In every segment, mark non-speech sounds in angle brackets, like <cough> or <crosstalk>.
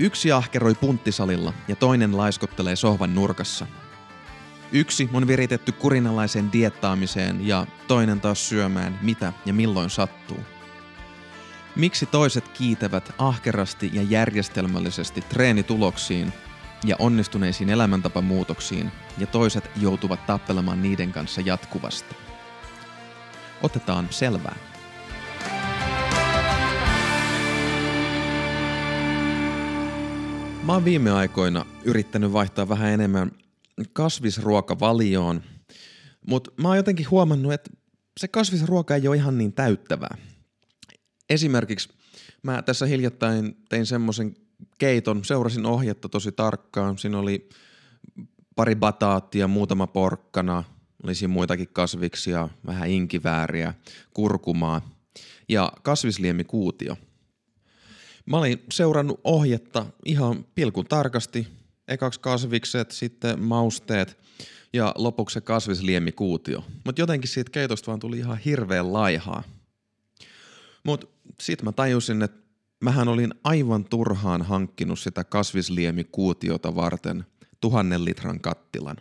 Yksi ahkeroi punttisalilla ja toinen laiskottelee sohvan nurkassa. Yksi on viritetty kurinalaiseen diettaamiseen ja toinen taas syömään mitä ja milloin sattuu. Miksi toiset kiitävät ahkerasti ja järjestelmällisesti treenituloksiin ja onnistuneisiin elämäntapamuutoksiin ja toiset joutuvat tappelemaan niiden kanssa jatkuvasti? Otetaan selvää. Mä oon viime aikoina yrittänyt vaihtaa vähän enemmän kasvisruokavalioon, mutta mä oon jotenkin huomannut, että se kasvisruoka ei ole ihan niin täyttävää. Esimerkiksi mä tässä hiljattain tein semmoisen keiton, seurasin ohjetta tosi tarkkaan. Siinä oli pari bataattia, muutama porkkana, olisi muitakin kasviksia, vähän inkivääriä, kurkumaa ja kasvisliemikuutio – Mä olin seurannut ohjetta ihan pilkun tarkasti. Ekaksi kasvikset, sitten mausteet ja lopuksi se kasvisliemikuutio. Mutta jotenkin siitä keitosta vaan tuli ihan hirveän laihaa. Mutta sitten mä tajusin, että mähän olin aivan turhaan hankkinut sitä kasvisliemikuutiota varten tuhannen litran kattilan.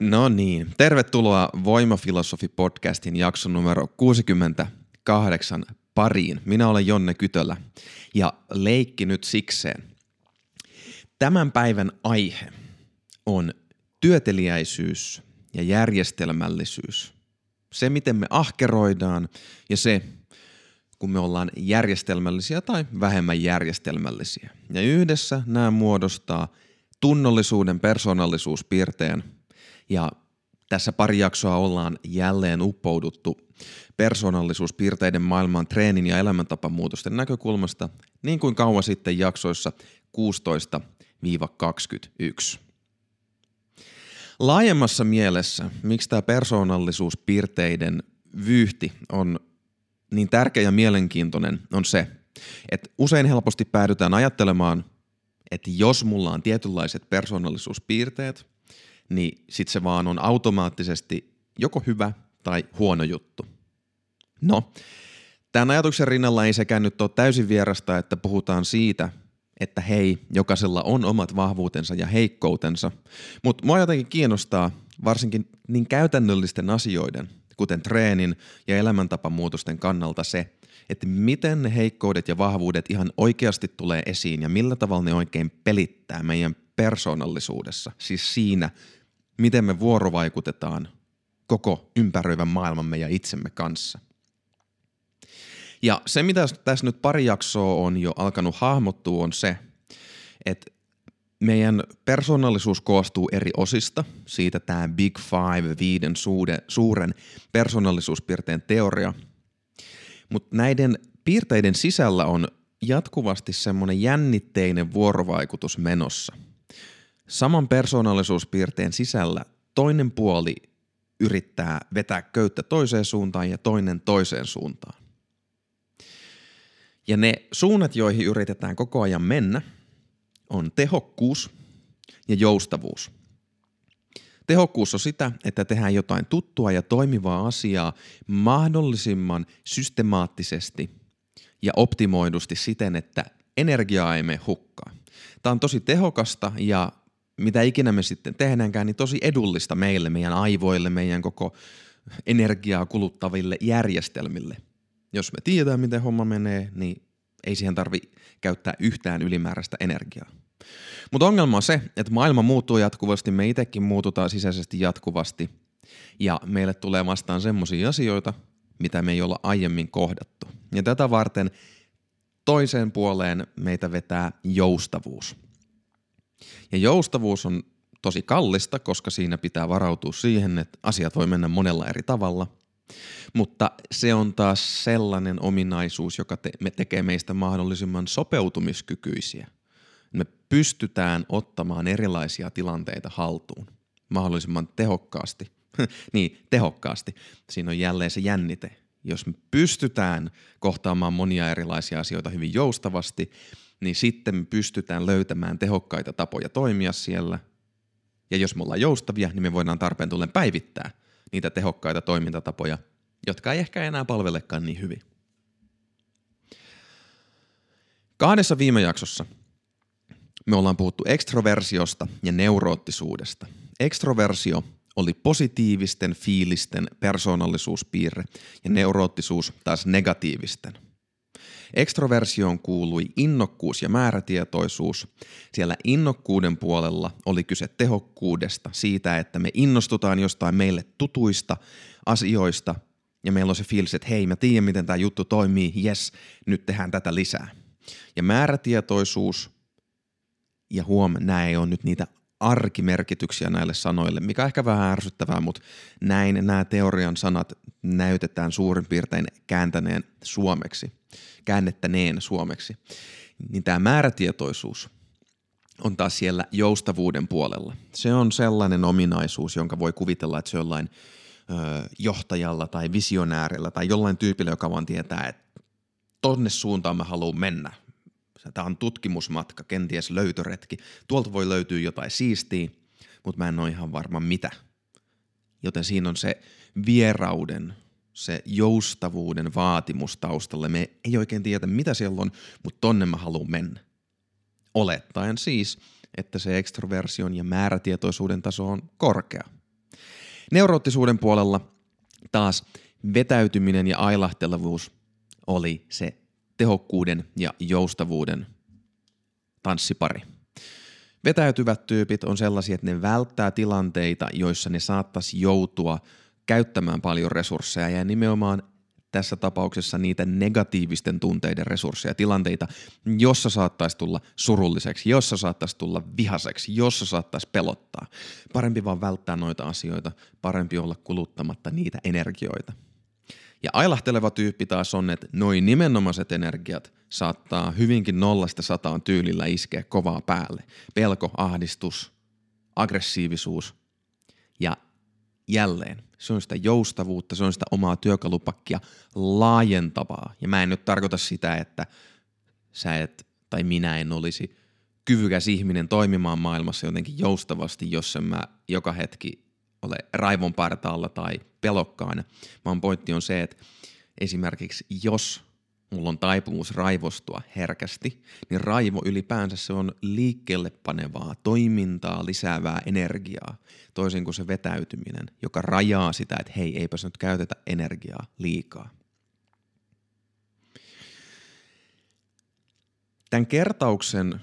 No niin, tervetuloa Voimafilosofi-podcastin jakson numero 68 pariin. Minä olen Jonne Kytölä ja leikki nyt sikseen. Tämän päivän aihe on työteliäisyys ja järjestelmällisyys. Se, miten me ahkeroidaan ja se, kun me ollaan järjestelmällisiä tai vähemmän järjestelmällisiä. Ja yhdessä nämä muodostaa tunnollisuuden persoonallisuuspiirteen ja tässä pari jaksoa ollaan jälleen uppouduttu persoonallisuuspiirteiden maailmaan treenin ja elämäntapamuutosten näkökulmasta, niin kuin kauan sitten jaksoissa 16-21. Laajemmassa mielessä, miksi tämä persoonallisuuspiirteiden vyyhti on niin tärkeä ja mielenkiintoinen, on se, että usein helposti päädytään ajattelemaan, että jos mulla on tietynlaiset persoonallisuuspiirteet, niin sit se vaan on automaattisesti joko hyvä tai huono juttu – No, tämän ajatuksen rinnalla ei sekään nyt ole täysin vierasta, että puhutaan siitä, että hei, jokaisella on omat vahvuutensa ja heikkoutensa, mutta mua jotenkin kiinnostaa varsinkin niin käytännöllisten asioiden, kuten treenin ja elämäntapamuutosten kannalta se, että miten ne heikkoudet ja vahvuudet ihan oikeasti tulee esiin ja millä tavalla ne oikein pelittää meidän persoonallisuudessa, siis siinä, miten me vuorovaikutetaan koko ympäröivän maailmamme ja itsemme kanssa. Ja se, mitä tässä nyt pari jaksoa on jo alkanut hahmottua, on se, että meidän persoonallisuus koostuu eri osista. Siitä tämä Big Five, viiden suude, suuren persoonallisuuspiirteen teoria. Mutta näiden piirteiden sisällä on jatkuvasti semmoinen jännitteinen vuorovaikutus menossa. Saman persoonallisuuspiirteen sisällä toinen puoli yrittää vetää köyttä toiseen suuntaan ja toinen toiseen suuntaan. Ja ne suunnat, joihin yritetään koko ajan mennä, on tehokkuus ja joustavuus. Tehokkuus on sitä, että tehdään jotain tuttua ja toimivaa asiaa mahdollisimman systemaattisesti ja optimoidusti siten, että energiaa ei mene hukkaan. Tämä on tosi tehokasta ja mitä ikinä me sitten tehdäänkään, niin tosi edullista meille, meidän aivoille, meidän koko energiaa kuluttaville järjestelmille – jos me tiedetään, miten homma menee, niin ei siihen tarvi käyttää yhtään ylimääräistä energiaa. Mutta ongelma on se, että maailma muuttuu jatkuvasti, me itsekin muututaan sisäisesti jatkuvasti ja meille tulee vastaan semmoisia asioita, mitä me ei olla aiemmin kohdattu. Ja tätä varten toiseen puoleen meitä vetää joustavuus. Ja joustavuus on tosi kallista, koska siinä pitää varautua siihen, että asiat voi mennä monella eri tavalla – mutta se on taas sellainen ominaisuus, joka te- me tekee meistä mahdollisimman sopeutumiskykyisiä. Me pystytään ottamaan erilaisia tilanteita haltuun mahdollisimman tehokkaasti. <laughs> niin, tehokkaasti. Siinä on jälleen se jännite. Jos me pystytään kohtaamaan monia erilaisia asioita hyvin joustavasti, niin sitten me pystytään löytämään tehokkaita tapoja toimia siellä. Ja jos me ollaan joustavia, niin me voidaan tarpeen tullen päivittää – niitä tehokkaita toimintatapoja, jotka ei ehkä enää palvelekaan niin hyvin. Kahdessa viime jaksossa me ollaan puhuttu ekstroversiosta ja neuroottisuudesta. Ekstroversio oli positiivisten fiilisten persoonallisuuspiirre ja neuroottisuus taas negatiivisten. Ekstroversioon kuului innokkuus ja määrätietoisuus. Siellä innokkuuden puolella oli kyse tehokkuudesta, siitä, että me innostutaan jostain meille tutuista asioista ja meillä on se fiilis, että hei, mä tiedän, miten tämä juttu toimii, yes, nyt tehdään tätä lisää. Ja määrätietoisuus, ja huom, nämä ei ole nyt niitä arkimerkityksiä näille sanoille, mikä on ehkä vähän ärsyttävää, mutta näin nämä teorian sanat näytetään suurin piirtein kääntäneen suomeksi, käännettäneen suomeksi. Niin tämä määrätietoisuus on taas siellä joustavuuden puolella. Se on sellainen ominaisuus, jonka voi kuvitella, että se on jollain ö, johtajalla tai visionäärillä tai jollain tyypillä, joka vaan tietää, että tonne suuntaan mä haluan mennä. Tämä on tutkimusmatka, kenties löytöretki. Tuolta voi löytyä jotain siistiä, mutta mä en ole ihan varma mitä. Joten siinä on se vierauden, se joustavuuden vaatimus taustalle. Me ei oikein tiedä, mitä siellä on, mutta tonne mä haluan mennä. Olettaen siis, että se ekstroversion ja määrätietoisuuden taso on korkea. Neuroottisuuden puolella taas vetäytyminen ja ailahtelevuus oli se tehokkuuden ja joustavuuden tanssipari. Vetäytyvät tyypit on sellaisia, että ne välttää tilanteita, joissa ne saattaisi joutua käyttämään paljon resursseja ja nimenomaan tässä tapauksessa niitä negatiivisten tunteiden resursseja, tilanteita, jossa saattaisi tulla surulliseksi, jossa saattaisi tulla vihaseksi, jossa saattaisi pelottaa. Parempi vaan välttää noita asioita, parempi olla kuluttamatta niitä energioita. Ja ailahteleva tyyppi taas on, että noin nimenomaiset energiat saattaa hyvinkin nollasta sataan tyylillä iskeä kovaa päälle. Pelko, ahdistus, aggressiivisuus ja jälleen se on sitä joustavuutta, se on sitä omaa työkalupakkia laajentavaa. Ja mä en nyt tarkoita sitä, että sä et tai minä en olisi kyvykäs ihminen toimimaan maailmassa jotenkin joustavasti, jos en mä joka hetki ole raivon partaalla tai pelokkaana, vaan pointti on se, että esimerkiksi jos mulla on taipumus raivostua herkästi, niin raivo ylipäänsä se on liikkeelle panevaa, toimintaa lisäävää energiaa, toisin kuin se vetäytyminen, joka rajaa sitä, että hei, eipä nyt käytetä energiaa liikaa. Tämän kertauksen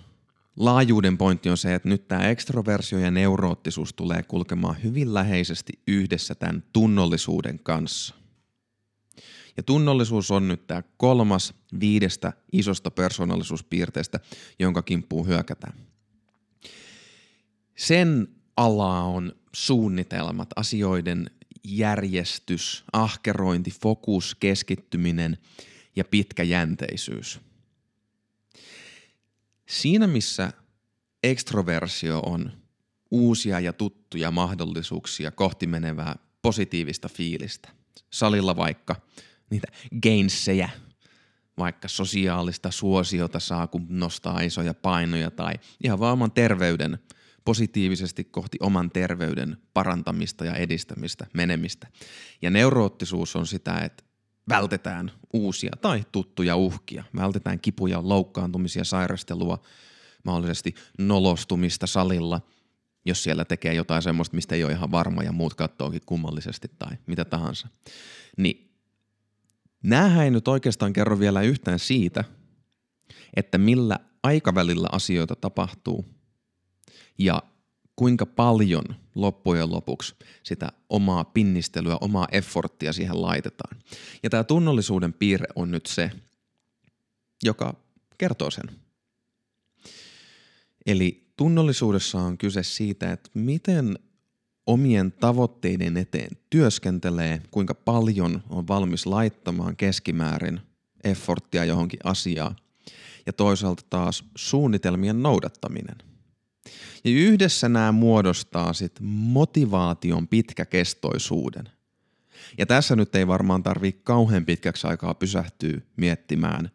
laajuuden pointti on se, että nyt tämä ekstroversio ja neuroottisuus tulee kulkemaan hyvin läheisesti yhdessä tämän tunnollisuuden kanssa. Ja tunnollisuus on nyt tämä kolmas viidestä isosta persoonallisuuspiirteestä, jonka kimppuun hyökätään. Sen ala on suunnitelmat, asioiden järjestys, ahkerointi, fokus, keskittyminen ja pitkäjänteisyys – Siinä missä ekstroversio on uusia ja tuttuja mahdollisuuksia kohti menevää positiivista fiilistä. Salilla vaikka niitä gainsseja, vaikka sosiaalista suosiota saa, kun nostaa isoja painoja tai ihan vaan oman terveyden, positiivisesti kohti oman terveyden parantamista ja edistämistä, menemistä. Ja neuroottisuus on sitä, että vältetään uusia tai tuttuja uhkia. Vältetään kipuja, loukkaantumisia, sairastelua, mahdollisesti nolostumista salilla, jos siellä tekee jotain semmoista, mistä ei ole ihan varma ja muut katsookin kummallisesti tai mitä tahansa. Niin näähän ei nyt oikeastaan kerro vielä yhtään siitä, että millä aikavälillä asioita tapahtuu ja kuinka paljon loppujen lopuksi sitä omaa pinnistelyä, omaa efforttia siihen laitetaan. Ja tämä tunnollisuuden piirre on nyt se, joka kertoo sen. Eli tunnollisuudessa on kyse siitä, että miten omien tavoitteiden eteen työskentelee, kuinka paljon on valmis laittamaan keskimäärin efforttia johonkin asiaan ja toisaalta taas suunnitelmien noudattaminen – ja yhdessä nämä muodostaa sit motivaation pitkäkestoisuuden. Ja tässä nyt ei varmaan tarvii kauhean pitkäksi aikaa pysähtyä miettimään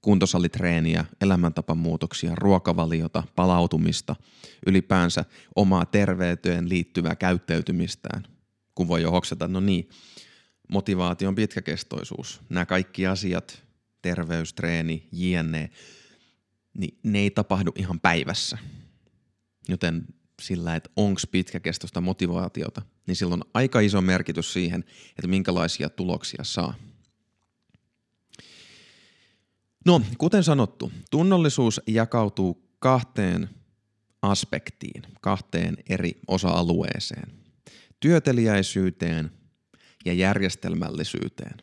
kuntosalitreeniä, elämäntapamuutoksia, ruokavaliota, palautumista, ylipäänsä omaa terveyteen liittyvää käyttäytymistään. Kun voi jo hoksata, no niin, motivaation pitkäkestoisuus, nämä kaikki asiat, terveystreeni, jne, niin ne ei tapahdu ihan päivässä. Joten sillä, että onko pitkäkestoista motivaatiota, niin sillä on aika iso merkitys siihen, että minkälaisia tuloksia saa. No, kuten sanottu, tunnollisuus jakautuu kahteen aspektiin, kahteen eri osa-alueeseen. Työteliäisyyteen ja järjestelmällisyyteen.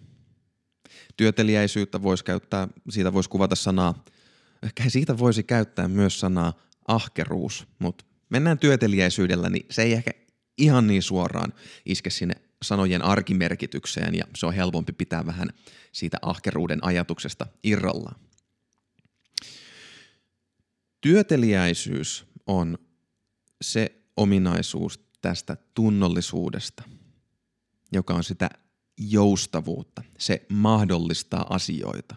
Työteliäisyyttä voisi käyttää, siitä voisi kuvata sanaa, ehkä siitä voisi käyttää myös sanaa ahkeruus, mutta mennään työteliäisyydellä, niin se ei ehkä ihan niin suoraan iske sinne sanojen arkimerkitykseen ja se on helpompi pitää vähän siitä ahkeruuden ajatuksesta irrallaan. Työteliäisyys on se ominaisuus tästä tunnollisuudesta, joka on sitä joustavuutta. Se mahdollistaa asioita.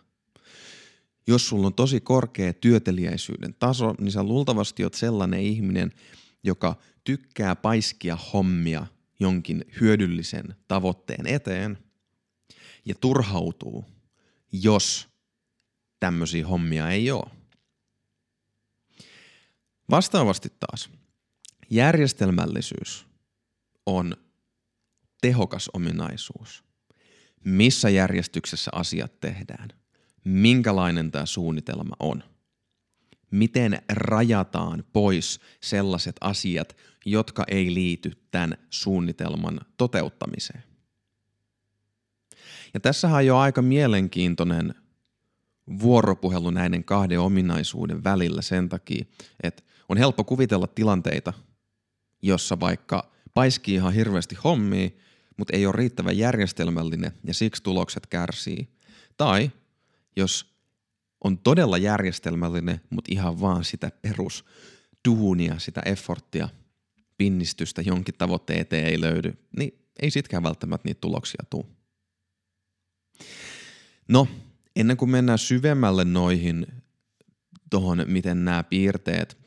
Jos sulla on tosi korkea työteliäisyyden taso, niin sä luultavasti oot sellainen ihminen, joka tykkää paiskia hommia jonkin hyödyllisen tavoitteen eteen ja turhautuu, jos tämmöisiä hommia ei ole. Vastaavasti taas järjestelmällisyys on tehokas ominaisuus. Missä järjestyksessä asiat tehdään? Minkälainen tämä suunnitelma on? Miten rajataan pois sellaiset asiat, jotka ei liity tämän suunnitelman toteuttamiseen? Ja tässä on jo aika mielenkiintoinen vuoropuhelu näiden kahden ominaisuuden välillä sen takia, että on helppo kuvitella tilanteita, jossa vaikka paiskii ihan hirveästi hommia, mutta ei ole riittävän järjestelmällinen ja siksi tulokset kärsii. Tai jos on todella järjestelmällinen, mutta ihan vaan sitä perus duunia, sitä efforttia, pinnistystä jonkin tavoitteen eteen ei löydy, niin ei sitkään välttämättä niitä tuloksia tule. No, ennen kuin mennään syvemmälle noihin tuohon, miten nämä piirteet,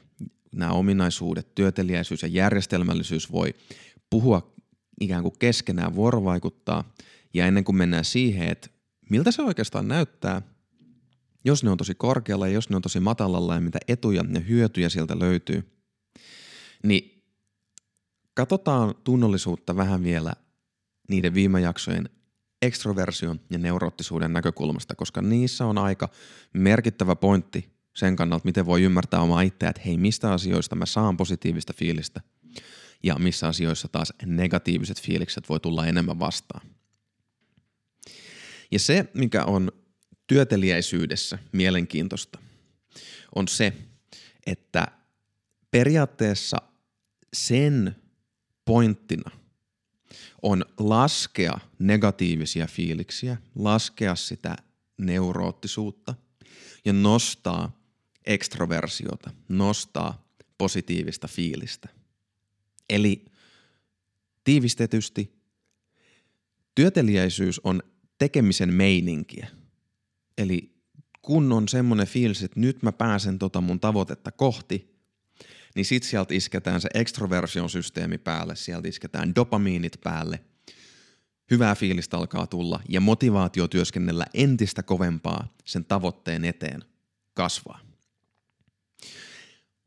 nämä ominaisuudet, työteliäisyys ja järjestelmällisyys voi puhua ikään kuin keskenään vuorovaikuttaa, ja ennen kuin mennään siihen, että miltä se oikeastaan näyttää, jos ne on tosi korkealla ja jos ne on tosi matalalla ja mitä etuja ja hyötyjä sieltä löytyy, niin katsotaan tunnollisuutta vähän vielä niiden viime jaksojen ekstroversion ja neuroottisuuden näkökulmasta, koska niissä on aika merkittävä pointti sen kannalta, miten voi ymmärtää omaa itseä, että hei, mistä asioista mä saan positiivista fiilistä ja missä asioissa taas negatiiviset fiilikset voi tulla enemmän vastaan. Ja se, mikä on työteliäisyydessä mielenkiintoista, on se, että periaatteessa sen pointtina on laskea negatiivisia fiiliksiä, laskea sitä neuroottisuutta ja nostaa ekstroversiota, nostaa positiivista fiilistä. Eli tiivistetysti työteliäisyys on tekemisen meininkiä. Eli kun on semmoinen fiilis, että nyt mä pääsen tota mun tavoitetta kohti, niin sit sieltä isketään se extroversion systeemi päälle, sieltä isketään dopamiinit päälle, hyvää fiilistä alkaa tulla ja motivaatio työskennellä entistä kovempaa sen tavoitteen eteen kasvaa.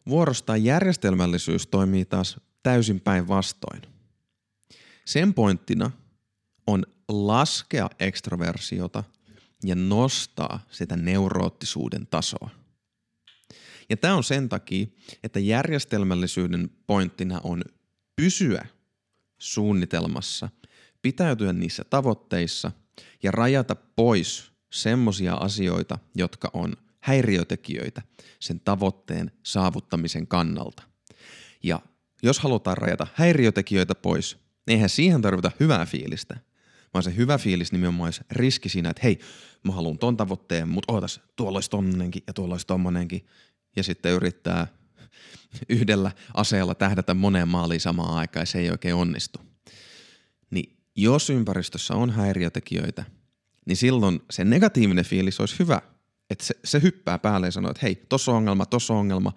Vuorostaan järjestelmällisyys toimii taas täysin päinvastoin. Sen pointtina on laskea ekstroversiota ja nostaa sitä neuroottisuuden tasoa. Ja tämä on sen takia, että järjestelmällisyyden pointtina on pysyä suunnitelmassa, pitäytyä niissä tavoitteissa ja rajata pois semmosia asioita, jotka on häiriötekijöitä sen tavoitteen saavuttamisen kannalta. Ja jos halutaan rajata häiriötekijöitä pois, niin eihän siihen tarvita hyvää fiilistä, vaan se hyvä fiilis nimenomaan olisi riski siinä, että hei, mä haluan ton tavoitteen, mutta ootas, tuolla olisi tonnenkin ja tuolla olisi tommonenkin. Ja sitten yrittää <laughs> yhdellä aseella tähdätä moneen maaliin samaan aikaan ja se ei oikein onnistu. Niin jos ympäristössä on häiriötekijöitä, niin silloin se negatiivinen fiilis olisi hyvä. Että se, se hyppää päälle ja sanoo, että hei, tossa on ongelma, tossa on ongelma,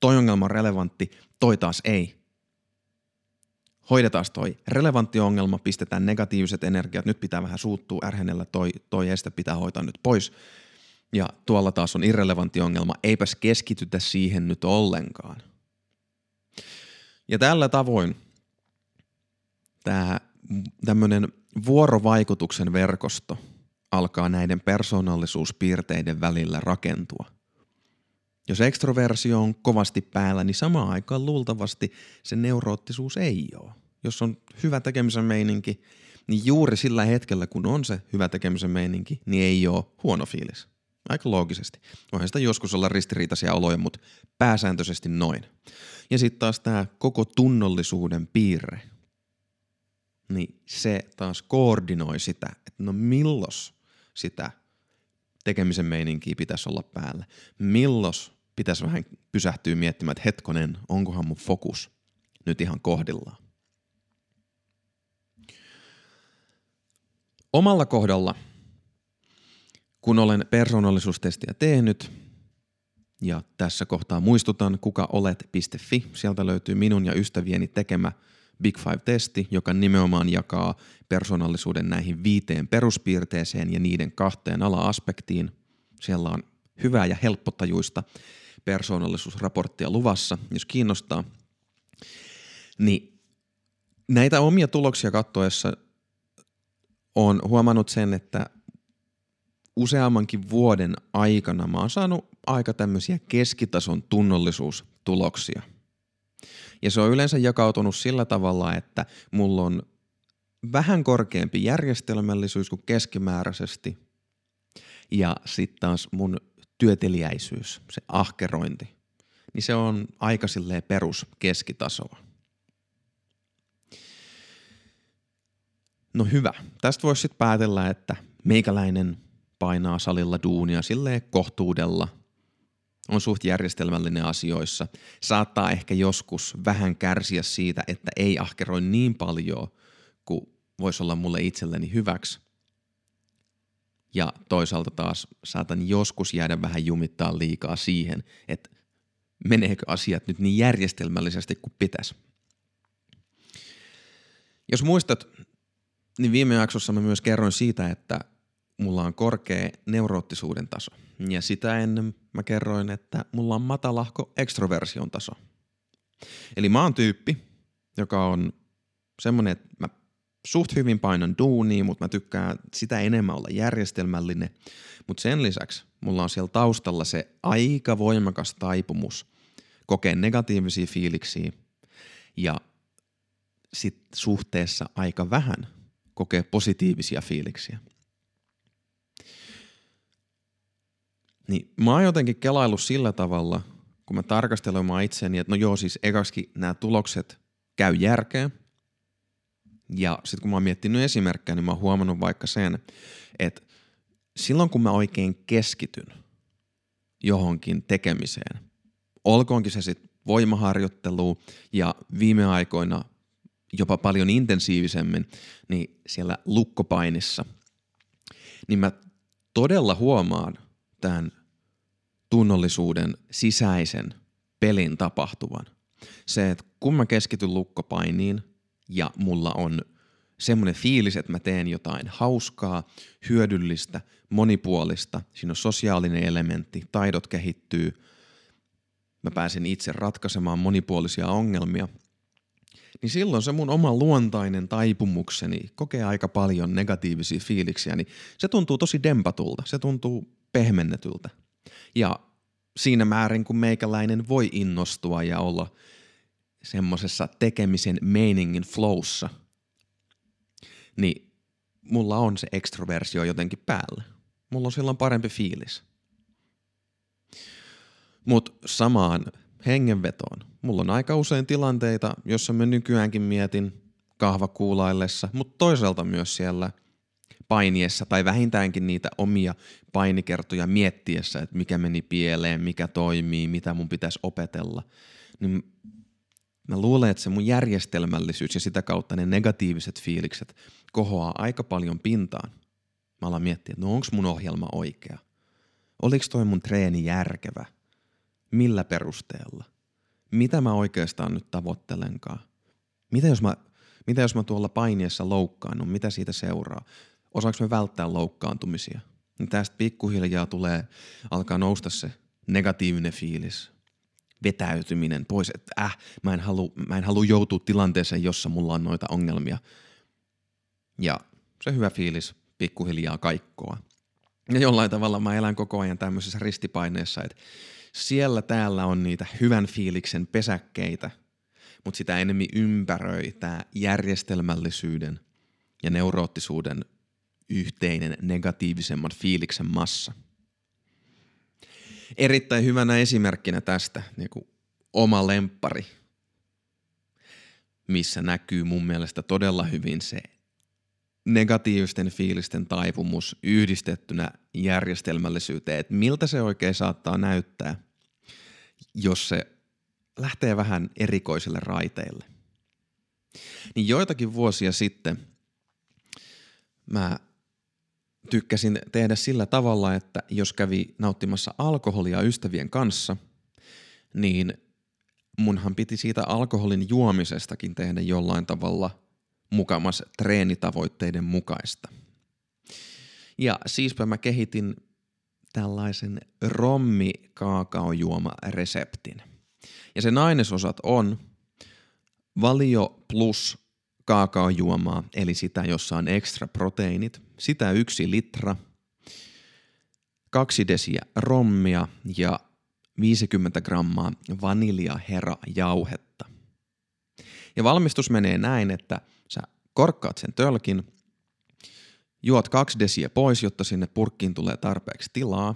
toi ongelma on relevantti, toi taas ei hoidetaan toi relevantti ongelma, pistetään negatiiviset energiat, nyt pitää vähän suuttua, ärhenellä toi, toi este pitää hoitaa nyt pois. ja tuolla taas on irrelevantti ongelma, eipäs keskitytä siihen nyt ollenkaan. Ja tällä tavoin tämä tämmöinen vuorovaikutuksen verkosto alkaa näiden persoonallisuuspiirteiden välillä rakentua. Jos ekstroversio on kovasti päällä, niin samaan aikaan luultavasti se neuroottisuus ei ole. Jos on hyvä tekemisen meininki, niin juuri sillä hetkellä, kun on se hyvä tekemisen meininki, niin ei ole huono fiilis. Aika loogisesti. Voihan sitä joskus olla ristiriitaisia oloja, mutta pääsääntöisesti noin. Ja sitten taas tämä koko tunnollisuuden piirre, niin se taas koordinoi sitä, että no millos sitä tekemisen meininkiä pitäisi olla päällä. Millos pitäisi vähän pysähtyä miettimään, että hetkonen, onkohan mun fokus nyt ihan kohdillaan. Omalla kohdalla, kun olen persoonallisuustestiä tehnyt, ja tässä kohtaa muistutan kuka olet.fi, sieltä löytyy minun ja ystävieni tekemä Big Five-testi, joka nimenomaan jakaa persoonallisuuden näihin viiteen peruspiirteeseen ja niiden kahteen ala-aspektiin. Siellä on hyvää ja helppotajuista persoonallisuusraporttia luvassa, jos kiinnostaa. Niin näitä omia tuloksia katsoessa on huomannut sen, että useammankin vuoden aikana mä oon saanut aika tämmöisiä keskitason tunnollisuustuloksia. Ja se on yleensä jakautunut sillä tavalla, että mulla on vähän korkeampi järjestelmällisyys kuin keskimääräisesti ja sitten taas mun työteliäisyys, se ahkerointi, niin se on aika silleen perus keskitasoa. No hyvä. Tästä voisi sitten päätellä, että meikäläinen painaa salilla duunia silleen kohtuudella, on suht järjestelmällinen asioissa, saattaa ehkä joskus vähän kärsiä siitä, että ei ahkeroi niin paljon kuin voisi olla mulle itselleni hyväksi. Ja toisaalta taas saatan joskus jäädä vähän jumittaa liikaa siihen, että meneekö asiat nyt niin järjestelmällisesti kuin pitäisi. Jos muistat, niin viime jaksossa mä myös kerroin siitä, että mulla on korkea neuroottisuuden taso. Ja sitä ennen mä kerroin, että mulla on matalahko ekstroversion taso. Eli mä oon tyyppi, joka on semmonen, että mä suht hyvin painan duunia, mutta mä tykkään sitä enemmän olla järjestelmällinen. Mutta sen lisäksi mulla on siellä taustalla se aika voimakas taipumus kokea negatiivisia fiiliksiä ja sit suhteessa aika vähän kokea positiivisia fiiliksiä. Niin mä oon jotenkin kelaillut sillä tavalla, kun mä tarkastelen omaa itseäni, että no joo siis ekaksi nämä tulokset käy järkeä. Ja sitten kun mä oon miettinyt esimerkkejä, niin mä oon huomannut vaikka sen, että silloin kun mä oikein keskityn johonkin tekemiseen, olkoonkin se sitten voimaharjoittelu ja viime aikoina jopa paljon intensiivisemmin, niin siellä lukkopainissa, niin mä todella huomaan tämän tunnollisuuden sisäisen pelin tapahtuvan. Se, että kun mä keskityn lukkopainiin ja mulla on semmoinen fiilis, että mä teen jotain hauskaa, hyödyllistä, monipuolista, siinä on sosiaalinen elementti, taidot kehittyy, mä pääsen itse ratkaisemaan monipuolisia ongelmia, niin silloin se mun oma luontainen taipumukseni kokee aika paljon negatiivisia fiiliksiä, niin se tuntuu tosi dempatulta, se tuntuu pehmennetyltä. Ja siinä määrin, kun meikäläinen voi innostua ja olla semmoisessa tekemisen meiningin flowssa, niin mulla on se ekstroversio jotenkin päällä. Mulla on silloin parempi fiilis. Mutta samaan hengenvetoon. Mulla on aika usein tilanteita, jossa mä nykyäänkin mietin kahvakuulaillessa, mutta toisaalta myös siellä – painiessa tai vähintäänkin niitä omia painikertoja miettiessä, että mikä meni pieleen, mikä toimii, mitä mun pitäisi opetella, niin mä luulen, että se mun järjestelmällisyys ja sitä kautta ne negatiiviset fiilikset kohoaa aika paljon pintaan. Mä alan miettiä, että no onks mun ohjelma oikea? Oliko toi mun treeni järkevä? Millä perusteella? Mitä mä oikeastaan nyt tavoittelenkaan? Mitä jos mä, mitä jos mä tuolla painiessa loukkaan, no mitä siitä seuraa? Osaanko me välttää loukkaantumisia? niin tästä pikkuhiljaa tulee, alkaa nousta se negatiivinen fiilis, vetäytyminen pois, että äh, mä en, halu, mä en halua joutua tilanteeseen, jossa mulla on noita ongelmia. Ja se hyvä fiilis pikkuhiljaa kaikkoa. Ja jollain tavalla mä elän koko ajan tämmöisessä ristipaineessa, että siellä täällä on niitä hyvän fiiliksen pesäkkeitä, mutta sitä enemmän ympäröi tämä järjestelmällisyyden ja neuroottisuuden yhteinen negatiivisemman fiiliksen massa. Erittäin hyvänä esimerkkinä tästä niin kuin oma lempari, missä näkyy mun mielestä todella hyvin se negatiivisten fiilisten taipumus yhdistettynä järjestelmällisyyteen, että miltä se oikein saattaa näyttää, jos se lähtee vähän erikoisille raiteille. Niin joitakin vuosia sitten mä tykkäsin tehdä sillä tavalla, että jos kävi nauttimassa alkoholia ystävien kanssa, niin munhan piti siitä alkoholin juomisestakin tehdä jollain tavalla mukamas treenitavoitteiden mukaista. Ja siispä mä kehitin tällaisen rommi kaakaojuoma reseptin. Ja sen ainesosat on valio plus kaakaojuomaa, eli sitä, jossa on ekstra proteiinit, sitä yksi litra, kaksi desiä rommia ja 50 grammaa vaniljaherajauhetta. Ja valmistus menee näin, että sä korkkaat sen tölkin, juot kaksi desiä pois, jotta sinne purkkiin tulee tarpeeksi tilaa.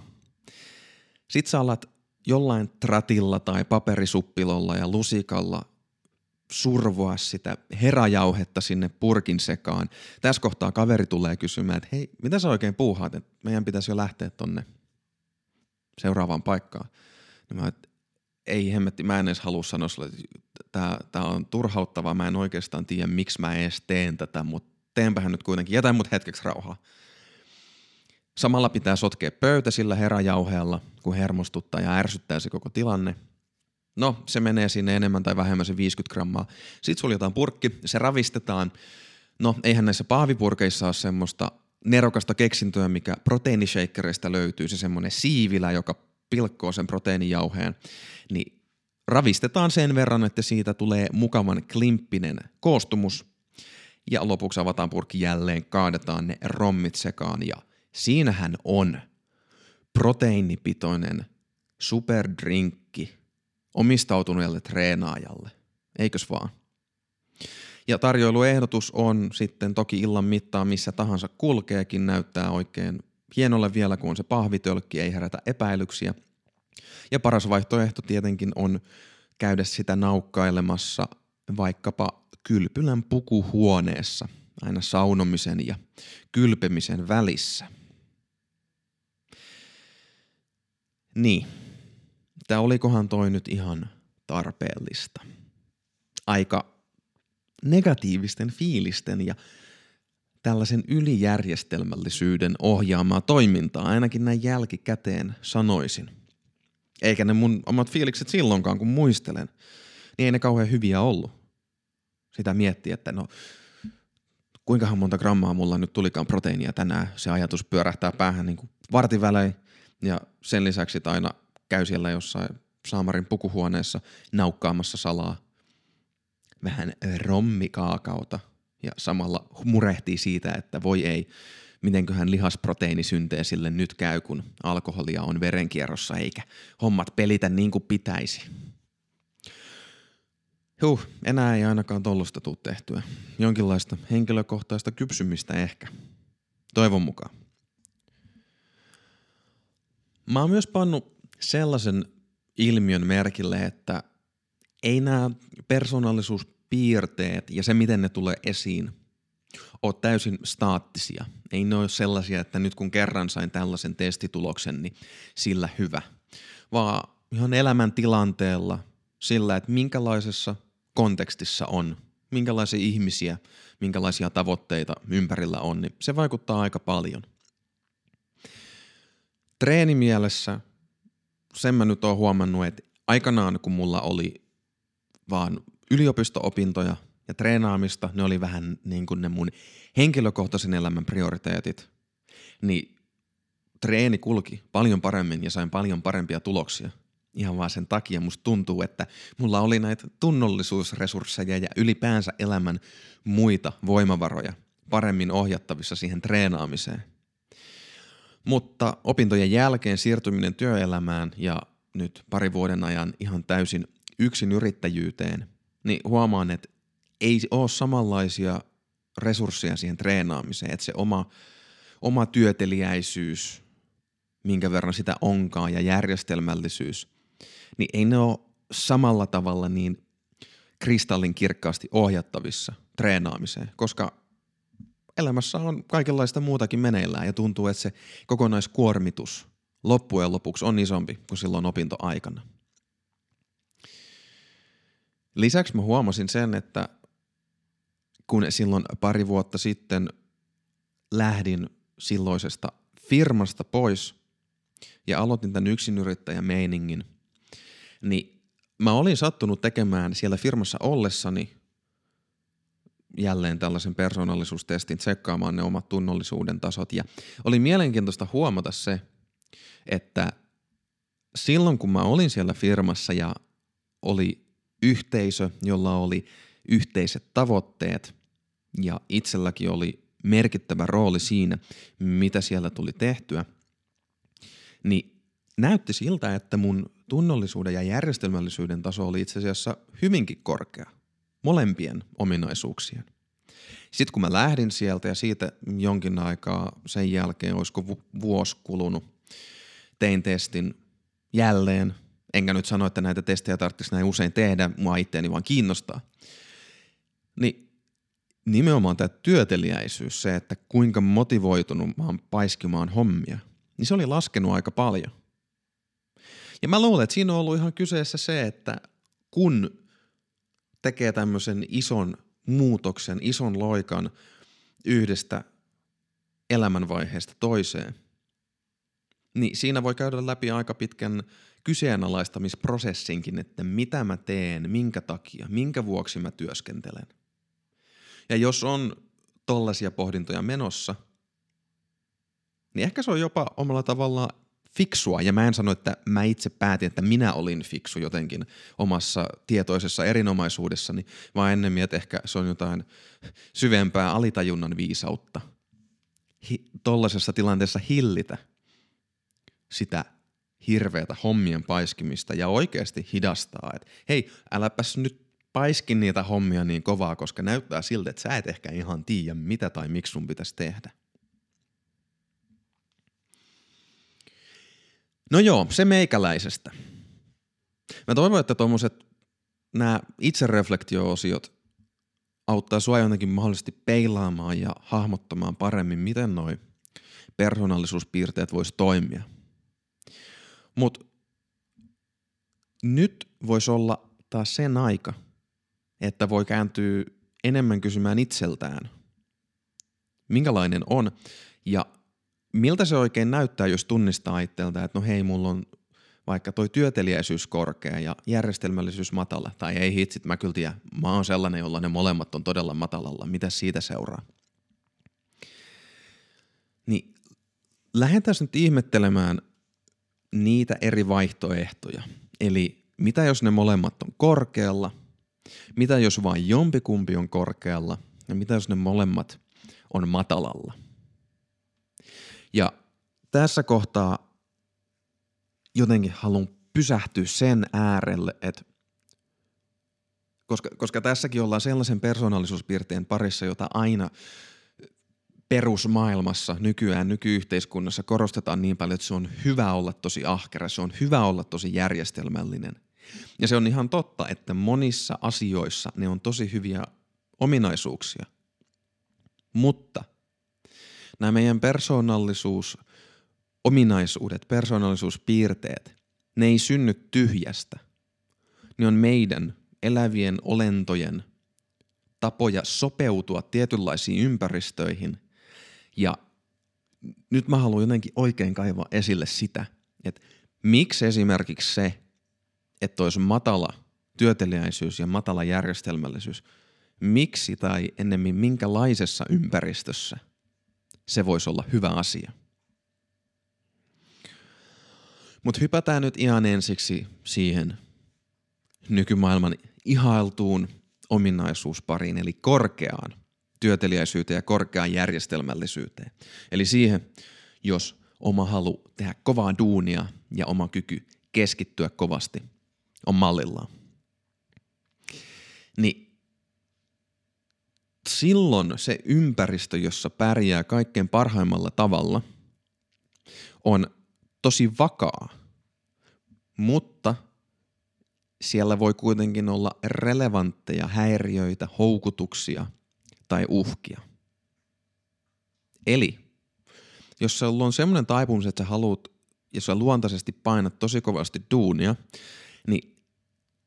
Sitten sä alat jollain tratilla tai paperisuppilolla ja lusikalla survoa sitä herajauhetta sinne purkin sekaan. Tässä kohtaa kaveri tulee kysymään, että hei, mitä sä oikein puuhaat, että meidän pitäisi jo lähteä tonne seuraavaan paikkaan. Niin mä, ei hemmetti, mä en edes halua sanoa sulle, että tää on turhauttavaa, mä en oikeastaan tiedä, miksi mä edes teen tätä, mutta teenpähän nyt kuitenkin, jätän mut hetkeksi rauhaa. Samalla pitää sotkea pöytä sillä herajauheella, kun hermostuttaa ja ärsyttää se koko tilanne – No, se menee sinne enemmän tai vähemmän se 50 grammaa. Sitten suljetaan purkki, se ravistetaan. No, eihän näissä pahvipurkeissa ole semmoista nerokasta keksintöä, mikä proteiinishakereista löytyy, se semmoinen siivilä, joka pilkkoo sen proteiinijauheen. Niin ravistetaan sen verran, että siitä tulee mukavan klimppinen koostumus. Ja lopuksi avataan purkki jälleen, kaadetaan ne rommit sekaan ja siinähän on proteiinipitoinen superdrinkki omistautuneelle treenaajalle. Eikös vaan? Ja tarjoiluehdotus on sitten toki illan mittaan missä tahansa kulkeekin, näyttää oikein hienolle vielä, kun se pahvitölkki, ei herätä epäilyksiä. Ja paras vaihtoehto tietenkin on käydä sitä naukkailemassa vaikkapa kylpylän pukuhuoneessa, aina saunomisen ja kylpemisen välissä. Niin, että olikohan toi nyt ihan tarpeellista. Aika negatiivisten fiilisten ja tällaisen ylijärjestelmällisyyden ohjaamaa toimintaa, ainakin näin jälkikäteen sanoisin. Eikä ne mun omat fiilikset silloinkaan, kun muistelen, niin ei ne kauhean hyviä ollut. Sitä miettiä, että no kuinkahan monta grammaa mulla nyt tulikaan proteiinia tänään. Se ajatus pyörähtää päähän niin kuin vartivälein ja sen lisäksi aina käy siellä jossain Saamarin pukuhuoneessa naukkaamassa salaa vähän rommikaakauta ja samalla murehtii siitä, että voi ei, mitenköhän lihasproteiinisynteesille nyt käy, kun alkoholia on verenkierrossa eikä hommat pelitä niin kuin pitäisi. Huh, enää ei ainakaan tollosta tule tehtyä. Jonkinlaista henkilökohtaista kypsymistä ehkä. Toivon mukaan. Mä oon myös pannut sellaisen ilmiön merkille, että ei nämä persoonallisuuspiirteet ja se, miten ne tulee esiin, ole täysin staattisia. Ei ne ole sellaisia, että nyt kun kerran sain tällaisen testituloksen, niin sillä hyvä. Vaan ihan elämäntilanteella sillä, että minkälaisessa kontekstissa on, minkälaisia ihmisiä, minkälaisia tavoitteita ympärillä on, niin se vaikuttaa aika paljon. Treenimielessä sen mä nyt oon huomannut, että aikanaan kun mulla oli vaan yliopisto-opintoja ja treenaamista, ne oli vähän niin kuin ne mun henkilökohtaisen elämän prioriteetit, niin treeni kulki paljon paremmin ja sain paljon parempia tuloksia. Ihan vaan sen takia musta tuntuu, että mulla oli näitä tunnollisuusresursseja ja ylipäänsä elämän muita voimavaroja paremmin ohjattavissa siihen treenaamiseen. Mutta opintojen jälkeen siirtyminen työelämään ja nyt pari vuoden ajan ihan täysin yksin yrittäjyyteen, niin huomaan, että ei ole samanlaisia resursseja siihen treenaamiseen, että se oma, oma työteliäisyys, minkä verran sitä onkaan ja järjestelmällisyys, niin ei ne ole samalla tavalla niin kristallin kirkkaasti ohjattavissa treenaamiseen, koska elämässä on kaikenlaista muutakin meneillään ja tuntuu, että se kokonaiskuormitus loppujen lopuksi on isompi kuin silloin opintoaikana. Lisäksi mä huomasin sen, että kun silloin pari vuotta sitten lähdin silloisesta firmasta pois ja aloitin tämän yksinyrittäjän meiningin, niin mä olin sattunut tekemään siellä firmassa ollessani jälleen tällaisen persoonallisuustestin tsekkaamaan ne omat tunnollisuuden tasot. Ja oli mielenkiintoista huomata se, että silloin kun mä olin siellä firmassa ja oli yhteisö, jolla oli yhteiset tavoitteet ja itselläkin oli merkittävä rooli siinä, mitä siellä tuli tehtyä, niin näytti siltä, että mun tunnollisuuden ja järjestelmällisyyden taso oli itse asiassa hyvinkin korkea molempien ominaisuuksien. Sitten kun mä lähdin sieltä ja siitä jonkin aikaa sen jälkeen, olisiko vuosi kulunut, tein testin jälleen. Enkä nyt sano, että näitä testejä tarvitsisi näin usein tehdä, mua itteeni vaan kiinnostaa. Niin nimenomaan tämä työteliäisyys, se, että kuinka motivoitunut mä oon paiskimaan hommia, niin se oli laskenut aika paljon. Ja mä luulen, että siinä on ollut ihan kyseessä se, että kun tekee tämmöisen ison muutoksen, ison loikan yhdestä elämänvaiheesta toiseen, niin siinä voi käydä läpi aika pitkän kyseenalaistamisprosessinkin, että mitä mä teen, minkä takia, minkä vuoksi mä työskentelen. Ja jos on tollaisia pohdintoja menossa, niin ehkä se on jopa omalla tavallaan fiksua, ja mä en sano, että mä itse päätin, että minä olin fiksu jotenkin omassa tietoisessa erinomaisuudessani, vaan ennemmin, että ehkä se on jotain syvempää alitajunnan viisautta. Hi- tollaisessa tilanteessa hillitä sitä hirveätä hommien paiskimista ja oikeasti hidastaa, että hei, äläpäs nyt paiski niitä hommia niin kovaa, koska näyttää siltä, että sä et ehkä ihan tiedä, mitä tai miksi sun pitäisi tehdä. No joo, se meikäläisestä. Mä toivon, että tuommoiset nämä itsereflektio-osiot auttaa sua jotenkin mahdollisesti peilaamaan ja hahmottamaan paremmin, miten noi persoonallisuuspiirteet vois toimia. Mutta nyt voisi olla taas sen aika, että voi kääntyä enemmän kysymään itseltään, minkälainen on ja miltä se oikein näyttää, jos tunnistaa itseltä, että no hei, mulla on vaikka toi työteliäisyys korkea ja järjestelmällisyys matala, tai ei hitsit, mä kyllä tiedän, mä oon sellainen, jolla ne molemmat on todella matalalla, mitä siitä seuraa? Niin lähdetään nyt ihmettelemään niitä eri vaihtoehtoja. Eli mitä jos ne molemmat on korkealla, mitä jos vain jompikumpi on korkealla ja mitä jos ne molemmat on matalalla – ja tässä kohtaa jotenkin haluan pysähtyä sen äärelle, että koska, koska tässäkin ollaan sellaisen persoonallisuuspiirteen parissa, jota aina perusmaailmassa, nykyään, nykyyhteiskunnassa korostetaan niin paljon, että se on hyvä olla tosi ahkera, se on hyvä olla tosi järjestelmällinen. Ja se on ihan totta, että monissa asioissa ne on tosi hyviä ominaisuuksia. Mutta – nämä meidän persoonallisuus, ominaisuudet, persoonallisuuspiirteet, ne ei synny tyhjästä. Ne on meidän elävien olentojen tapoja sopeutua tietynlaisiin ympäristöihin. Ja nyt mä haluan jotenkin oikein kaivaa esille sitä, että miksi esimerkiksi se, että olisi matala työteliäisyys ja matala järjestelmällisyys, miksi tai ennemmin minkälaisessa ympäristössä – se voisi olla hyvä asia. Mutta hypätään nyt ihan ensiksi siihen nykymaailman ihailtuun ominaisuuspariin, eli korkeaan työteliäisyyteen ja korkeaan järjestelmällisyyteen. Eli siihen, jos oma halu tehdä kovaa duunia ja oma kyky keskittyä kovasti on mallillaan. Niin silloin se ympäristö, jossa pärjää kaikkein parhaimmalla tavalla, on tosi vakaa, mutta siellä voi kuitenkin olla relevantteja häiriöitä, houkutuksia tai uhkia. Eli jos sulla on semmoinen taipumus, että sä haluat, jos sä luontaisesti painat tosi kovasti duunia, niin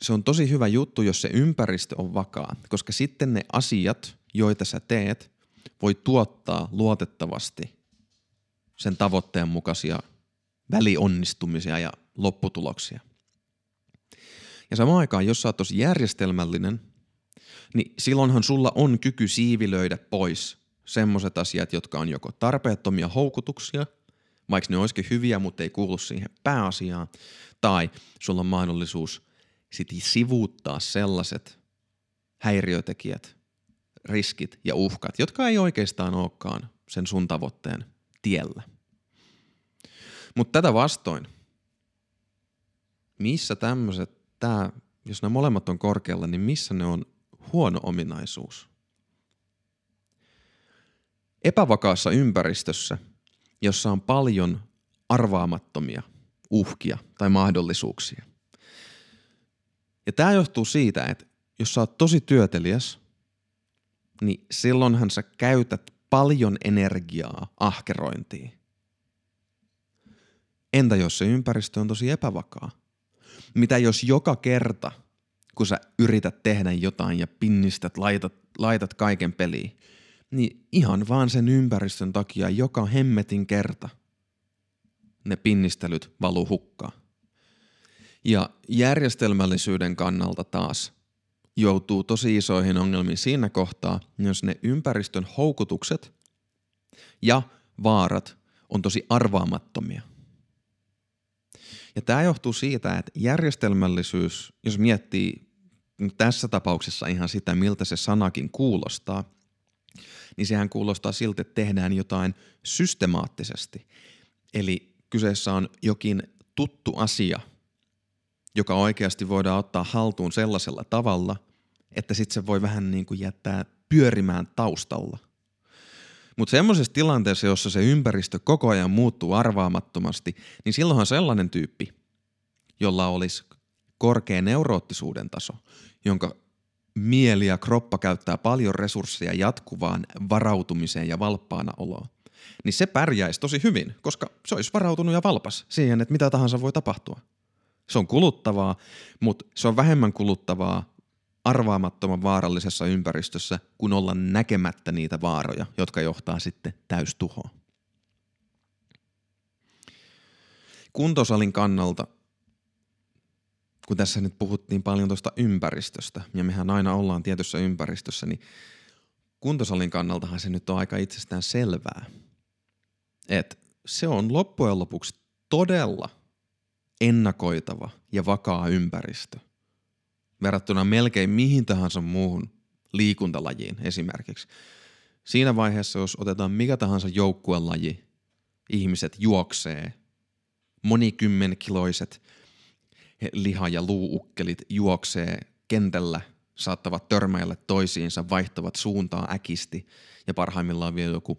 se on tosi hyvä juttu, jos se ympäristö on vakaa, koska sitten ne asiat, joita sä teet, voi tuottaa luotettavasti sen tavoitteen mukaisia välionnistumisia ja lopputuloksia. Ja samaan aikaan, jos sä oot tosi järjestelmällinen, niin silloinhan sulla on kyky siivilöidä pois semmoiset asiat, jotka on joko tarpeettomia houkutuksia, vaikka ne olisikin hyviä, mutta ei kuulu siihen pääasiaan, tai sulla on mahdollisuus sitten sivuuttaa sellaiset häiriötekijät, riskit ja uhkat, jotka ei oikeastaan olekaan sen sun tavoitteen tiellä. Mutta tätä vastoin, missä tämmöiset, tää, jos ne molemmat on korkealla, niin missä ne on huono ominaisuus? Epävakaassa ympäristössä, jossa on paljon arvaamattomia uhkia tai mahdollisuuksia. Ja tämä johtuu siitä, että jos sä oot tosi työteliäs, niin silloinhan sä käytät paljon energiaa ahkerointiin. Entä jos se ympäristö on tosi epävakaa? Mitä jos joka kerta, kun sä yrität tehdä jotain ja pinnistät, laitat, laitat kaiken peliin, niin ihan vaan sen ympäristön takia joka hemmetin kerta ne pinnistelyt valuu hukkaan. Ja järjestelmällisyyden kannalta taas joutuu tosi isoihin ongelmiin siinä kohtaa, jos ne ympäristön houkutukset ja vaarat on tosi arvaamattomia. Ja tämä johtuu siitä, että järjestelmällisyys, jos miettii tässä tapauksessa ihan sitä, miltä se sanakin kuulostaa, niin sehän kuulostaa siltä, että tehdään jotain systemaattisesti. Eli kyseessä on jokin tuttu asia, joka oikeasti voidaan ottaa haltuun sellaisella tavalla, että sitten se voi vähän niin kuin jättää pyörimään taustalla. Mutta semmoisessa tilanteessa, jossa se ympäristö koko ajan muuttuu arvaamattomasti, niin silloinhan sellainen tyyppi, jolla olisi korkea neuroottisuuden taso, jonka mieli ja kroppa käyttää paljon resursseja jatkuvaan varautumiseen ja valppaana oloon, niin se pärjäisi tosi hyvin, koska se olisi varautunut ja valpas siihen, että mitä tahansa voi tapahtua. Se on kuluttavaa, mutta se on vähemmän kuluttavaa arvaamattoman vaarallisessa ympäristössä kuin olla näkemättä niitä vaaroja, jotka johtaa sitten täystuhoon. Kuntosalin kannalta, kun tässä nyt puhuttiin paljon tuosta ympäristöstä, ja mehän aina ollaan tietyssä ympäristössä, niin kuntosalin kannaltahan se nyt on aika itsestään selvää, että se on loppujen lopuksi todella – ennakoitava ja vakaa ympäristö verrattuna melkein mihin tahansa muuhun liikuntalajiin esimerkiksi. Siinä vaiheessa, jos otetaan mikä tahansa joukkuelaji, ihmiset juoksee, monikymmenkiloiset liha- ja luuukkelit juoksee kentällä, saattavat törmäillä toisiinsa, vaihtavat suuntaa äkisti ja parhaimmillaan vielä joku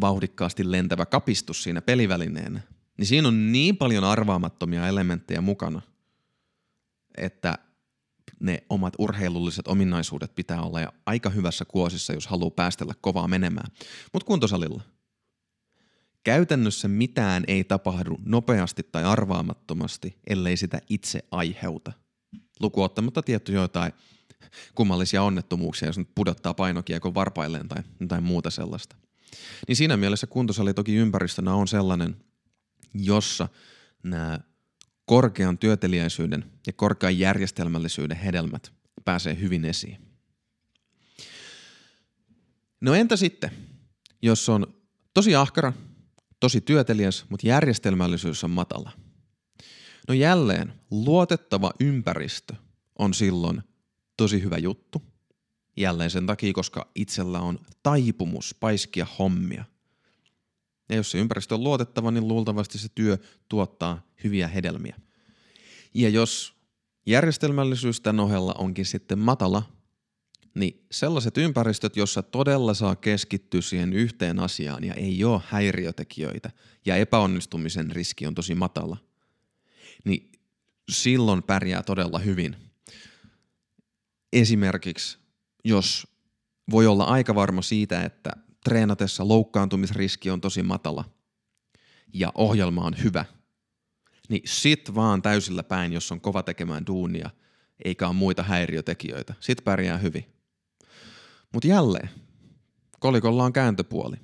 vauhdikkaasti lentävä kapistus siinä pelivälineenä – niin siinä on niin paljon arvaamattomia elementtejä mukana, että ne omat urheilulliset ominaisuudet pitää olla ja aika hyvässä kuosissa, jos haluaa päästellä kovaa menemään. Mutta kuntosalilla. Käytännössä mitään ei tapahdu nopeasti tai arvaamattomasti, ellei sitä itse aiheuta. Lukuottamatta tietty jotain kummallisia onnettomuuksia, jos nyt pudottaa painokiekon varpailleen tai jotain muuta sellaista. Niin siinä mielessä kuntosali toki ympäristönä on sellainen – jossa nämä korkean työteliäisyyden ja korkean järjestelmällisyyden hedelmät pääsee hyvin esiin. No entä sitten, jos on tosi ahkara, tosi työteliäs, mutta järjestelmällisyys on matala? No jälleen, luotettava ympäristö on silloin tosi hyvä juttu. Jälleen sen takia, koska itsellä on taipumus paiskia hommia. Ja jos se ympäristö on luotettava, niin luultavasti se työ tuottaa hyviä hedelmiä. Ja jos järjestelmällisyys tämän ohella onkin sitten matala, niin sellaiset ympäristöt, jossa todella saa keskittyä siihen yhteen asiaan ja ei ole häiriötekijöitä ja epäonnistumisen riski on tosi matala, niin silloin pärjää todella hyvin. Esimerkiksi jos voi olla aika varma siitä, että treenatessa loukkaantumisriski on tosi matala ja ohjelma on hyvä, niin sit vaan täysillä päin, jos on kova tekemään duunia, eikä ole muita häiriötekijöitä. Sit pärjää hyvin. Mutta jälleen, kolikolla on kääntöpuoli.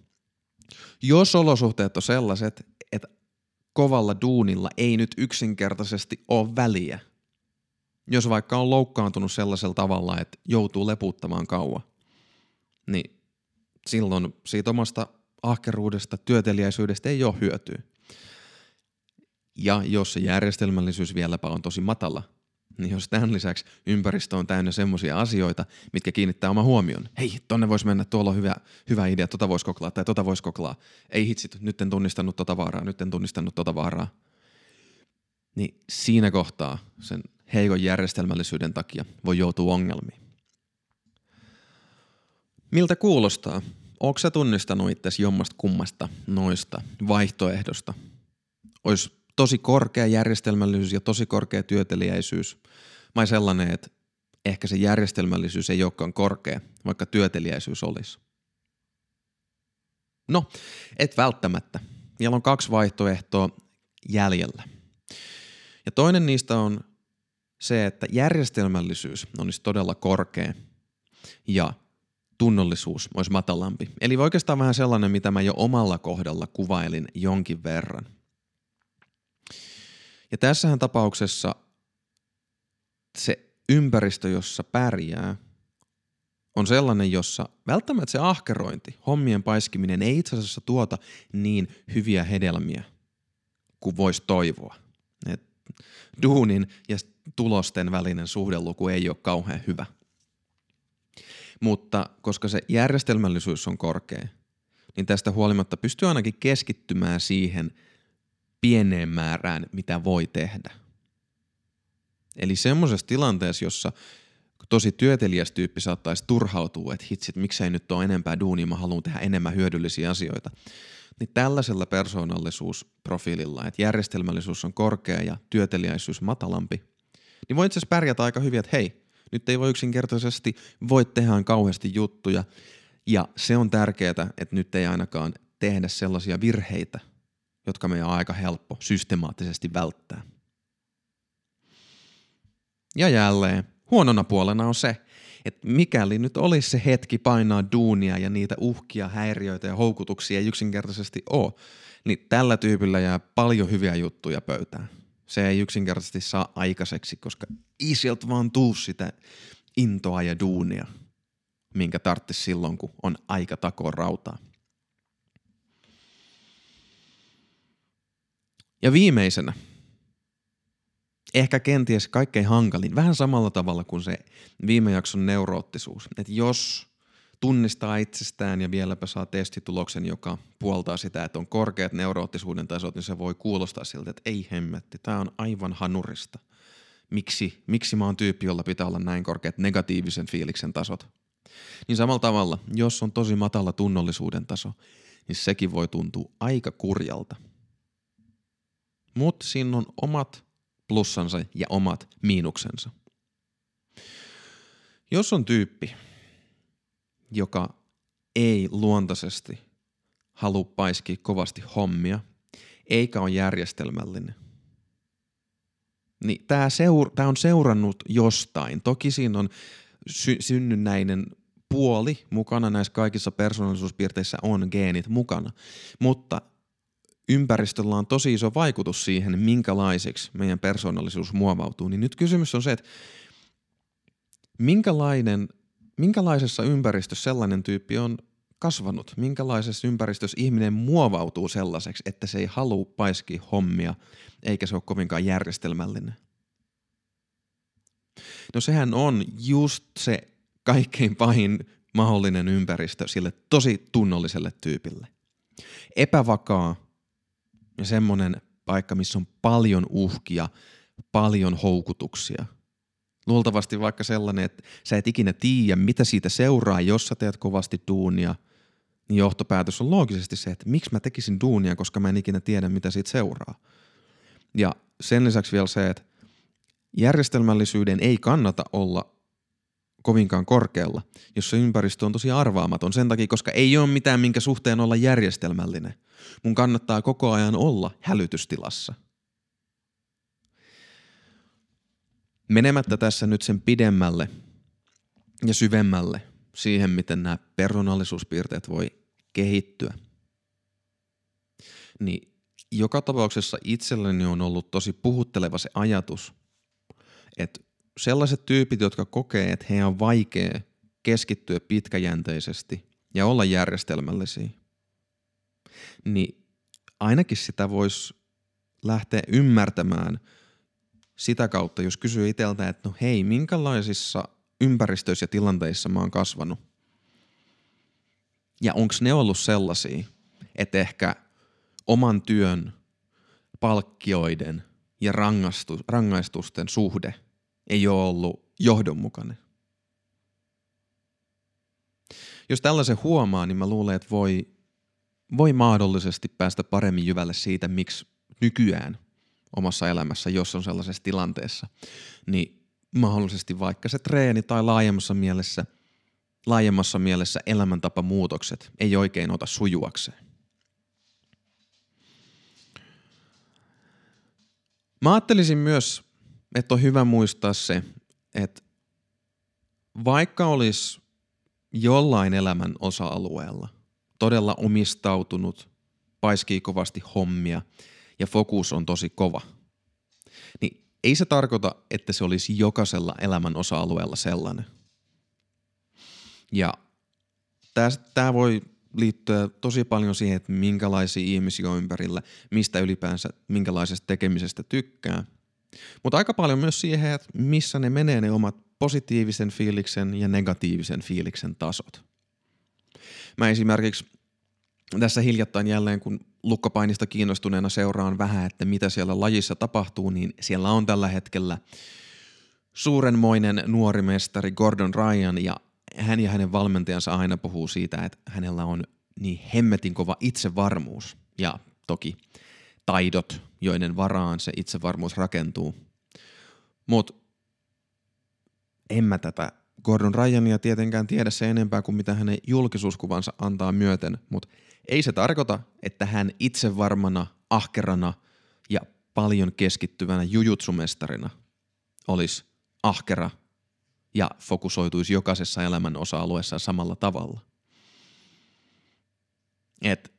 Jos olosuhteet on sellaiset, että kovalla duunilla ei nyt yksinkertaisesti ole väliä, jos vaikka on loukkaantunut sellaisella tavalla, että joutuu leputtamaan kauan, niin silloin siitä omasta ahkeruudesta, työtelijäisyydestä ei ole hyötyä. Ja jos se järjestelmällisyys vieläpä on tosi matala, niin jos tämän lisäksi ympäristö on täynnä semmoisia asioita, mitkä kiinnittää oma huomion. Hei, tonne voisi mennä, tuolla on hyvä, hyvä idea, tota voisi koklaa tai tota voisi koklaa. Ei hitsit, nyt en tunnistanut tota vaaraa, nyt en tunnistanut tota vaaraa. Niin siinä kohtaa sen heikon järjestelmällisyyden takia voi joutua ongelmiin. Miltä kuulostaa? Onko sä tunnistanut itsesi jommasta kummasta noista vaihtoehdosta? Olisi tosi korkea järjestelmällisyys ja tosi korkea työtelijäisyys. Vai sellainen, että ehkä se järjestelmällisyys ei olekaan korkea, vaikka työtelijäisyys olisi. No, et välttämättä. Vielä on kaksi vaihtoehtoa jäljellä. Ja toinen niistä on se, että järjestelmällisyys olisi todella korkea ja tunnollisuus olisi matalampi. Eli oikeastaan vähän sellainen, mitä mä jo omalla kohdalla kuvailin jonkin verran. Ja tässähän tapauksessa se ympäristö, jossa pärjää, on sellainen, jossa välttämättä se ahkerointi, hommien paiskiminen ei itse asiassa tuota niin hyviä hedelmiä kuin voisi toivoa. Et duunin ja tulosten välinen suhdeluku ei ole kauhean hyvä. Mutta koska se järjestelmällisyys on korkea, niin tästä huolimatta pystyy ainakin keskittymään siihen pieneen määrään, mitä voi tehdä. Eli semmoisessa tilanteessa, jossa tosi työtelijäs tyyppi saattaisi turhautua, että hitsit, miksei nyt ole enempää duunia, mä haluan tehdä enemmän hyödyllisiä asioita. Niin tällaisella persoonallisuusprofiililla, että järjestelmällisyys on korkea ja työtelijäisyys matalampi, niin voi itse asiassa pärjätä aika hyvin, että hei, nyt ei voi yksinkertaisesti voi tehdä kauheasti juttuja. Ja se on tärkeää, että nyt ei ainakaan tehdä sellaisia virheitä, jotka meidän on aika helppo systemaattisesti välttää. Ja jälleen, huonona puolena on se, että mikäli nyt olisi se hetki painaa duunia ja niitä uhkia, häiriöitä ja houkutuksia ei yksinkertaisesti ole, niin tällä tyypillä jää paljon hyviä juttuja pöytään. Se ei yksinkertaisesti saa aikaiseksi, koska ei sieltä vaan tuu sitä intoa ja duunia, minkä tarvitsisi silloin, kun on aika takoa rautaa. Ja viimeisenä, ehkä kenties kaikkein hankalin, vähän samalla tavalla kuin se viime jakson neuroottisuus. Että jos tunnistaa itsestään ja vieläpä saa testituloksen, joka puoltaa sitä, että on korkeat neuroottisuuden tasot, niin se voi kuulostaa siltä, että ei hemmetti, tämä on aivan hanurista. Miksi, miksi mä oon tyyppi, jolla pitää olla näin korkeat negatiivisen fiiliksen tasot? Niin samalla tavalla, jos on tosi matala tunnollisuuden taso, niin sekin voi tuntua aika kurjalta. Mutta siinä on omat plussansa ja omat miinuksensa. Jos on tyyppi, joka ei luontaisesti halua paiskia kovasti hommia, eikä ole järjestelmällinen, niin tämä, seur- on seurannut jostain. Toki siinä on sy- synnynnäinen puoli mukana näissä kaikissa persoonallisuuspiirteissä on geenit mukana, mutta ympäristöllä on tosi iso vaikutus siihen, minkälaiseksi meidän persoonallisuus muovautuu. Niin nyt kysymys on se, että minkälainen minkälaisessa ympäristössä sellainen tyyppi on kasvanut, minkälaisessa ympäristössä ihminen muovautuu sellaiseksi, että se ei halua paiski hommia, eikä se ole kovinkaan järjestelmällinen. No sehän on just se kaikkein pahin mahdollinen ympäristö sille tosi tunnolliselle tyypille. Epävakaa ja semmoinen paikka, missä on paljon uhkia, paljon houkutuksia. Luultavasti vaikka sellainen, että sä et ikinä tiedä, mitä siitä seuraa, jos sä teet kovasti duunia, niin johtopäätös on loogisesti se, että miksi mä tekisin duunia, koska mä en ikinä tiedä, mitä siitä seuraa. Ja sen lisäksi vielä se, että järjestelmällisyyden ei kannata olla kovinkaan korkealla, jos se ympäristö on tosi arvaamaton sen takia, koska ei ole mitään, minkä suhteen olla järjestelmällinen. Mun kannattaa koko ajan olla hälytystilassa. Menemättä tässä nyt sen pidemmälle ja syvemmälle siihen, miten nämä persoonallisuuspiirteet voi kehittyä, niin joka tapauksessa itselleni on ollut tosi puhutteleva se ajatus, että sellaiset tyypit, jotka kokee, että heidän on vaikea keskittyä pitkäjänteisesti ja olla järjestelmällisiä, niin ainakin sitä voisi lähteä ymmärtämään sitä kautta, jos kysyy itseltä, että no hei, minkälaisissa ympäristöissä ja tilanteissa mä oon kasvanut. Ja onko ne ollut sellaisia, että ehkä oman työn, palkkioiden ja rangaistusten suhde – ei ole ollut johdonmukainen. Jos tällaisen huomaa, niin mä luulen, että voi, voi mahdollisesti päästä paremmin jyvälle siitä, miksi nykyään omassa elämässä, jos on sellaisessa tilanteessa, niin mahdollisesti vaikka se treeni tai laajemmassa mielessä, laajemmassa mielessä elämäntapamuutokset ei oikein ota sujuakseen. Mä ajattelisin myös että on hyvä muistaa se, että vaikka olisi jollain elämän osa-alueella todella omistautunut, paiskii kovasti hommia ja fokus on tosi kova, niin ei se tarkoita, että se olisi jokaisella elämän osa-alueella sellainen. Ja tämä voi liittyä tosi paljon siihen, että minkälaisia ihmisiä on ympärillä, mistä ylipäänsä, minkälaisesta tekemisestä tykkää – mutta aika paljon myös siihen, että missä ne menee ne omat positiivisen fiiliksen ja negatiivisen fiiliksen tasot. Mä esimerkiksi tässä hiljattain jälleen, kun lukkopainista kiinnostuneena seuraan vähän, että mitä siellä lajissa tapahtuu, niin siellä on tällä hetkellä suurenmoinen nuori mestari Gordon Ryan ja hän ja hänen valmentajansa aina puhuu siitä, että hänellä on niin hemmetin kova itsevarmuus ja toki taidot, joiden varaan se itsevarmuus rakentuu. Mutta en mä tätä Gordon Ryania tietenkään tiedä se enempää kuin mitä hänen julkisuuskuvansa antaa myöten, mutta ei se tarkoita, että hän itsevarmana, ahkerana ja paljon keskittyvänä jujutsumestarina olisi ahkera ja fokusoituisi jokaisessa elämän osa-alueessa samalla tavalla. Et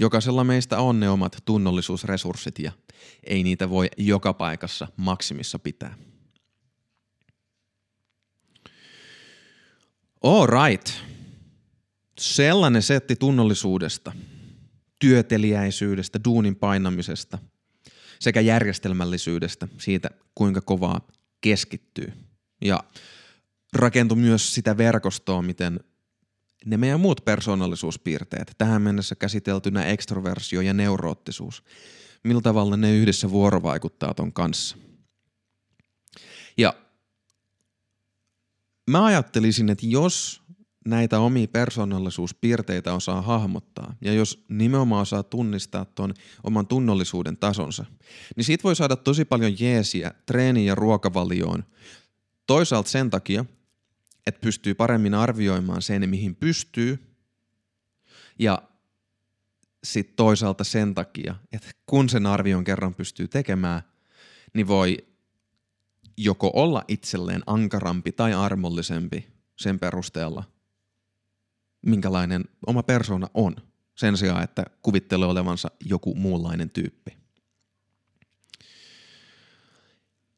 Jokaisella meistä on ne omat tunnollisuusresurssit ja ei niitä voi joka paikassa maksimissa pitää. All right. Sellainen setti tunnollisuudesta, työteliäisyydestä, duunin painamisesta sekä järjestelmällisyydestä, siitä kuinka kovaa keskittyy. Ja rakentui myös sitä verkostoa, miten ne meidän muut persoonallisuuspiirteet, tähän mennessä käsiteltynä ekstroversio ja neuroottisuus, millä tavalla ne yhdessä vuorovaikuttaa ton kanssa. Ja mä ajattelisin, että jos näitä omia persoonallisuuspiirteitä osaa hahmottaa ja jos nimenomaan osaa tunnistaa ton oman tunnollisuuden tasonsa, niin siitä voi saada tosi paljon jeesiä treeni- ja ruokavalioon. Toisaalta sen takia, että pystyy paremmin arvioimaan sen, mihin pystyy. Ja sitten toisaalta sen takia, että kun sen arvion kerran pystyy tekemään, niin voi joko olla itselleen ankarampi tai armollisempi sen perusteella, minkälainen oma persona on, sen sijaan, että kuvittelee olevansa joku muunlainen tyyppi.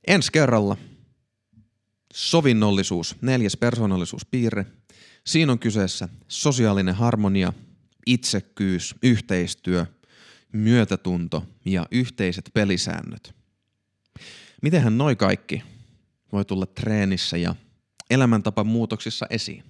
Ensi kerralla Sovinnollisuus, neljäs persoonallisuuspiirre. Siinä on kyseessä sosiaalinen harmonia, itsekkyys, yhteistyö, myötätunto ja yhteiset pelisäännöt. Mitenhän noi kaikki voi tulla treenissä ja elämäntapa muutoksissa esiin?